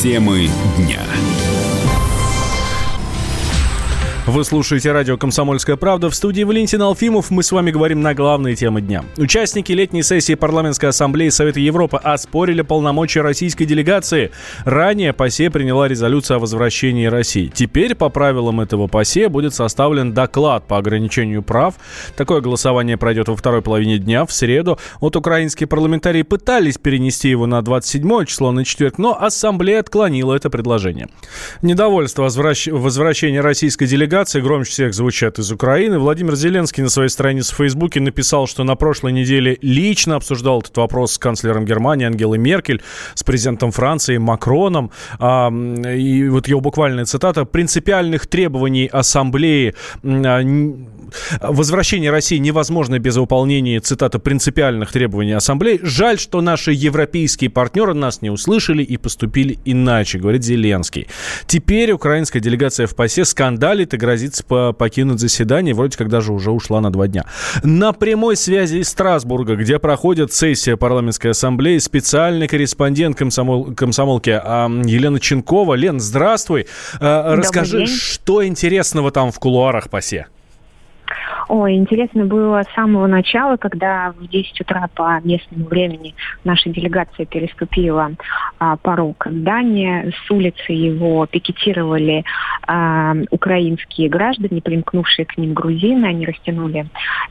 Темы дня. Вы слушаете радио «Комсомольская правда». В студии Валентин Алфимов. Мы с вами говорим на главные темы дня. Участники летней сессии Парламентской ассамблеи Совета Европы оспорили полномочия российской делегации. Ранее ПАСЕ приняла резолюцию о возвращении России. Теперь по правилам этого ПАСЕ будет составлен доклад по ограничению прав. Такое голосование пройдет во второй половине дня, в среду. Вот украинские парламентарии пытались перенести его на 27 число, на четверг, но ассамблея отклонила это предложение. Недовольство возвращ... возвращения российской делегации делегации громче всех звучат из Украины. Владимир Зеленский на своей странице в Фейсбуке написал, что на прошлой неделе лично обсуждал этот вопрос с канцлером Германии Ангелой Меркель, с президентом Франции Макроном. А, и вот его буквальная цитата. «Принципиальных требований Ассамблеи а, возвращение России невозможно без выполнения, цитата, принципиальных требований Ассамблеи. Жаль, что наши европейские партнеры нас не услышали и поступили иначе, говорит Зеленский. Теперь украинская делегация в ПАСЕ скандалит и грозится покинуть заседание. Вроде как даже уже ушла на два дня. На прямой связи из Страсбурга, где проходит сессия парламентской ассамблеи, специальный корреспондент комсомол, комсомолки а, Елена Ченкова. Лен, здравствуй. А, расскажи, что интересного там в кулуарах ПАСЕ? Ой, интересно было с самого начала, когда в 10 утра по местному времени наша делегация переступила а, порог здания. С улицы его пикетировали а, украинские граждане, примкнувшие к ним грузины. Они растянули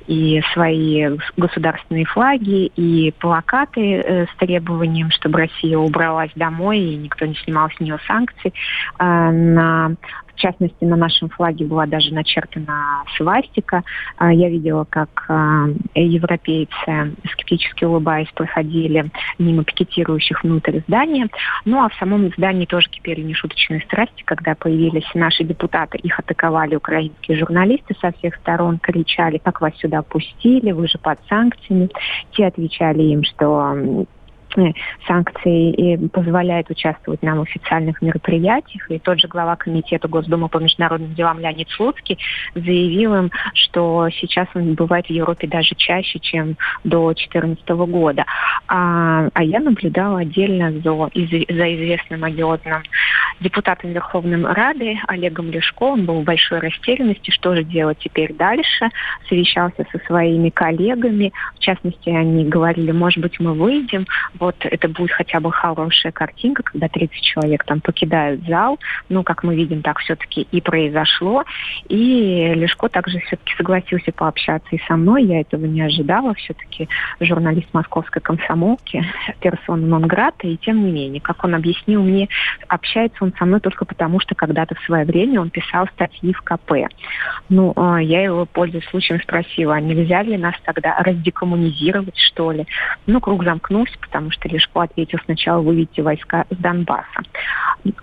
и свои государственные флаги, и плакаты э, с требованием, чтобы Россия убралась домой, и никто не снимал с нее санкций. А, на в частности, на нашем флаге была даже начертана свастика. А, я видела, как а, европейцы, скептически улыбаясь, проходили мимо пикетирующих внутрь здания. Ну а в самом здании тоже кипели нешуточные страсти, когда появились наши депутаты. Их атаковали украинские журналисты со всех сторон, кричали, как вас сюда пустили, вы же под санкциями. Те отвечали им, что санкции и позволяет участвовать нам в официальных мероприятиях. И тот же глава комитета Госдумы по международным делам Леонид Слуцкий заявил им, что сейчас он бывает в Европе даже чаще, чем до 2014 года. А, а я наблюдала отдельно за, за известным одиозным депутатом Верховной Рады Олегом Лешко. Он был в большой растерянности, что же делать теперь дальше. Совещался со своими коллегами. В частности, они говорили, может быть, мы выйдем, вот это будет хотя бы хорошая картинка, когда 30 человек там покидают зал. Ну, как мы видим, так все-таки и произошло. И Лешко также все-таки согласился пообщаться и со мной. Я этого не ожидала. Все-таки журналист московской комсомолки, персона Нонграта. И тем не менее, как он объяснил мне, общается он со мной только потому, что когда-то в свое время он писал статьи в КП. Ну, а, я его, пользуясь случаем, спросила, а нельзя ли нас тогда раздекоммунизировать, что ли? Ну, круг замкнулся, потому что Лешко ответил сначала вывести войска с Донбасса.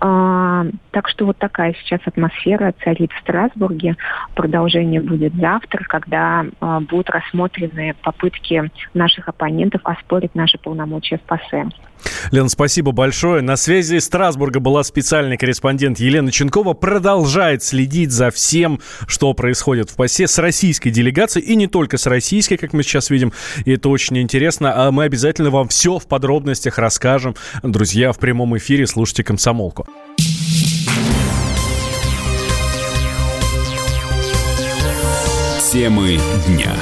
А, так что вот такая сейчас атмосфера царит в Страсбурге. Продолжение будет завтра, когда а, будут рассмотрены попытки наших оппонентов оспорить наши полномочия в ПАСЕ. Лена, спасибо большое. На связи из Страсбурга была специальный корреспондент Елена Ченкова. Продолжает следить за всем, что происходит в ПАСЕ с российской делегацией. И не только с российской, как мы сейчас видим. И это очень интересно. А мы обязательно вам все в подробностях расскажем. Друзья, в прямом эфире слушайте «Комсомолку». Темы дня.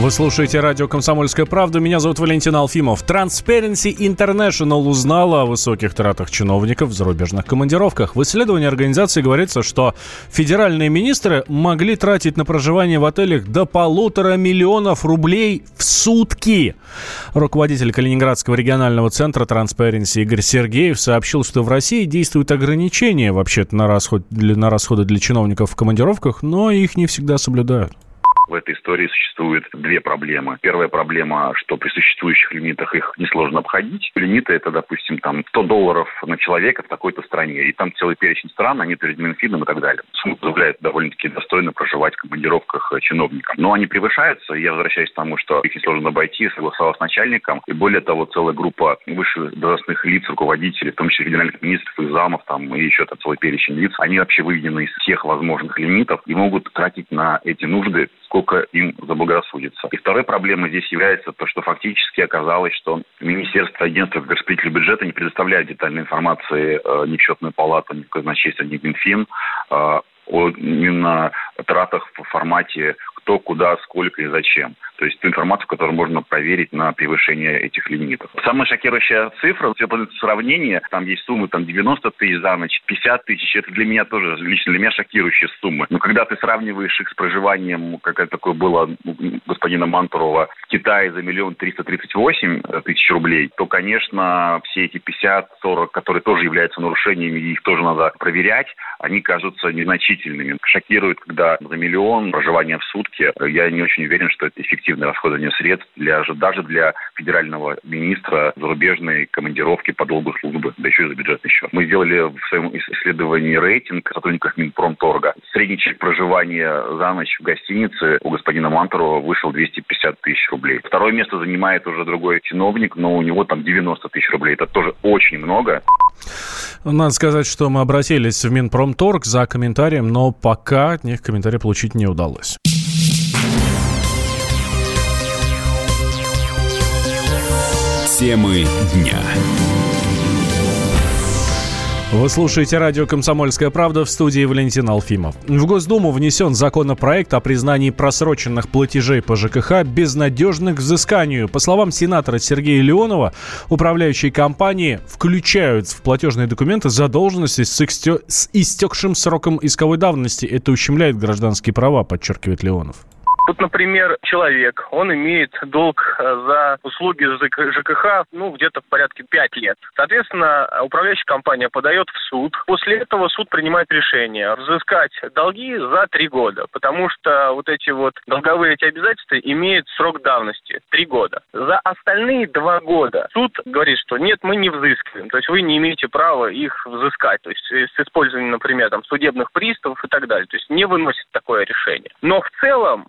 Вы слушаете радио «Комсомольская правда». Меня зовут Валентин Алфимов. Transparency International узнала о высоких тратах чиновников в зарубежных командировках. В исследовании организации говорится, что федеральные министры могли тратить на проживание в отелях до полутора миллионов рублей в сутки. Руководитель Калининградского регионального центра Transparency Игорь Сергеев сообщил, что в России действуют ограничения вообще-то на, расход, на расходы для чиновников в командировках, но их не всегда соблюдают в этой истории существует две проблемы. Первая проблема, что при существующих лимитах их несложно обходить. Лимиты это, допустим, там 100 долларов на человека в такой-то стране. И там целый перечень стран, они перед Минфином и так далее. Сумма позволяет довольно-таки достойно проживать в командировках чиновникам. Но они превышаются, и я возвращаюсь к тому, что их несложно обойти, согласовал с начальником. И более того, целая группа высших должностных лиц, руководителей, в том числе федеральных министров и замов, там, и еще там целый перечень лиц, они вообще выведены из всех возможных лимитов и могут тратить на эти нужды сколько им заблагорассудится. И второй проблемой здесь является то, что фактически оказалось, что Министерство агентства распределитель бюджета не предоставляет детальной информации э, ни в счетную палату, ни в казначейство, ни в Минфин э, о именно тратах в формате кто, куда, сколько и зачем. То есть ту информацию, которую можно проверить на превышение этих лимитов. Самая шокирующая цифра, для сравнения, там есть суммы там 90 тысяч за ночь, 50 тысяч, это для меня тоже, лично для меня шокирующие суммы. Но когда ты сравниваешь их с проживанием, как это такое было у господина Мантурова в Китае за миллион триста тридцать восемь тысяч рублей, то, конечно, все эти 50-40, которые тоже являются нарушениями, их тоже надо проверять, они кажутся незначительными. Шокирует, когда за миллион проживания в сутки, я не очень уверен, что это эффективное расходование средств для, даже для федерального министра зарубежной командировки по долгу службы, да еще и за бюджетный счет. Мы сделали в своем исследовании рейтинг сотрудников Минпромторга. Средний чек проживания за ночь в гостинице у господина Мантурова вышел 250 тысяч рублей. Второе место занимает уже другой чиновник, но у него там 90 тысяч рублей. Это тоже очень много. Надо сказать, что мы обратились в Минпромторг за комментарием, но пока от них комментарий получить не удалось. Темы дня. Вы слушаете радио «Комсомольская правда» в студии Валентин Алфимов. В Госдуму внесен законопроект о признании просроченных платежей по ЖКХ безнадежных к взысканию. По словам сенатора Сергея Леонова, управляющие компании включают в платежные документы задолженности с, экстё... с истекшим сроком исковой давности. Это ущемляет гражданские права, подчеркивает Леонов. Тут, например, человек, он имеет долг э, за услуги ЖКХ, ну, где-то в порядке 5 лет. Соответственно, управляющая компания подает в суд. После этого суд принимает решение взыскать долги за 3 года, потому что вот эти вот долговые эти обязательства имеют срок давности 3 года. За остальные 2 года суд говорит, что нет, мы не взыскиваем, то есть вы не имеете права их взыскать, то есть с использованием, например, там, судебных приставов и так далее, то есть не выносит такое решение. Но в целом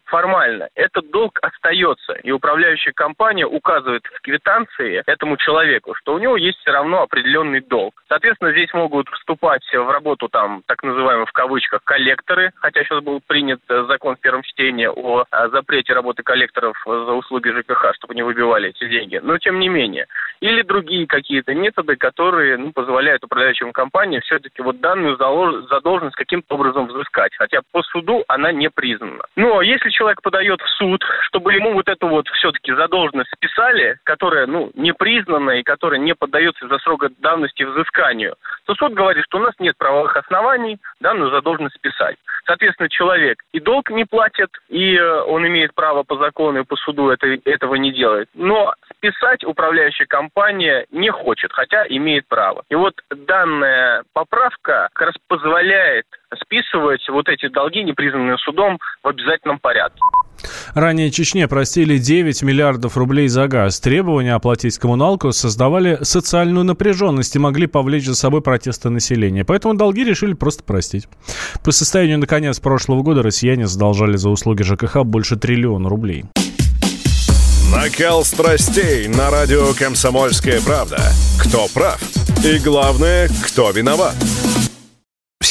этот долг остается, и управляющая компания указывает в квитанции этому человеку, что у него есть все равно определенный долг. Соответственно, здесь могут вступать в работу там так называемые в кавычках коллекторы, хотя сейчас был принят э, закон в первом чтении о запрете работы коллекторов за услуги ЖКХ, чтобы не выбивали эти деньги. Но тем не менее. Или другие какие-то методы, которые ну, позволяют управляющим компаниям все-таки вот данную задолженность каким-то образом взыскать. Хотя по суду она не признана. Но если человек человек подает в суд, чтобы ему вот эту вот все-таки задолженность списали, которая, ну, не признана и которая не поддается за срок давности взысканию, то суд говорит, что у нас нет правовых оснований данную задолженность списать. Соответственно, человек и долг не платит, и э, он имеет право по закону и по суду это, этого не делать. Но списать управляющая компания не хочет, хотя имеет право. И вот данная поправка как раз позволяет списывать вот эти долги, не признанные судом, в обязательном порядке. Ранее Чечне простили 9 миллиардов рублей за газ. Требования оплатить коммуналку создавали социальную напряженность и могли повлечь за собой протесты населения. Поэтому долги решили просто простить. По состоянию на конец прошлого года россияне задолжали за услуги ЖКХ больше триллиона рублей. Накал страстей на радио «Комсомольская правда». Кто прав? И главное, кто виноват?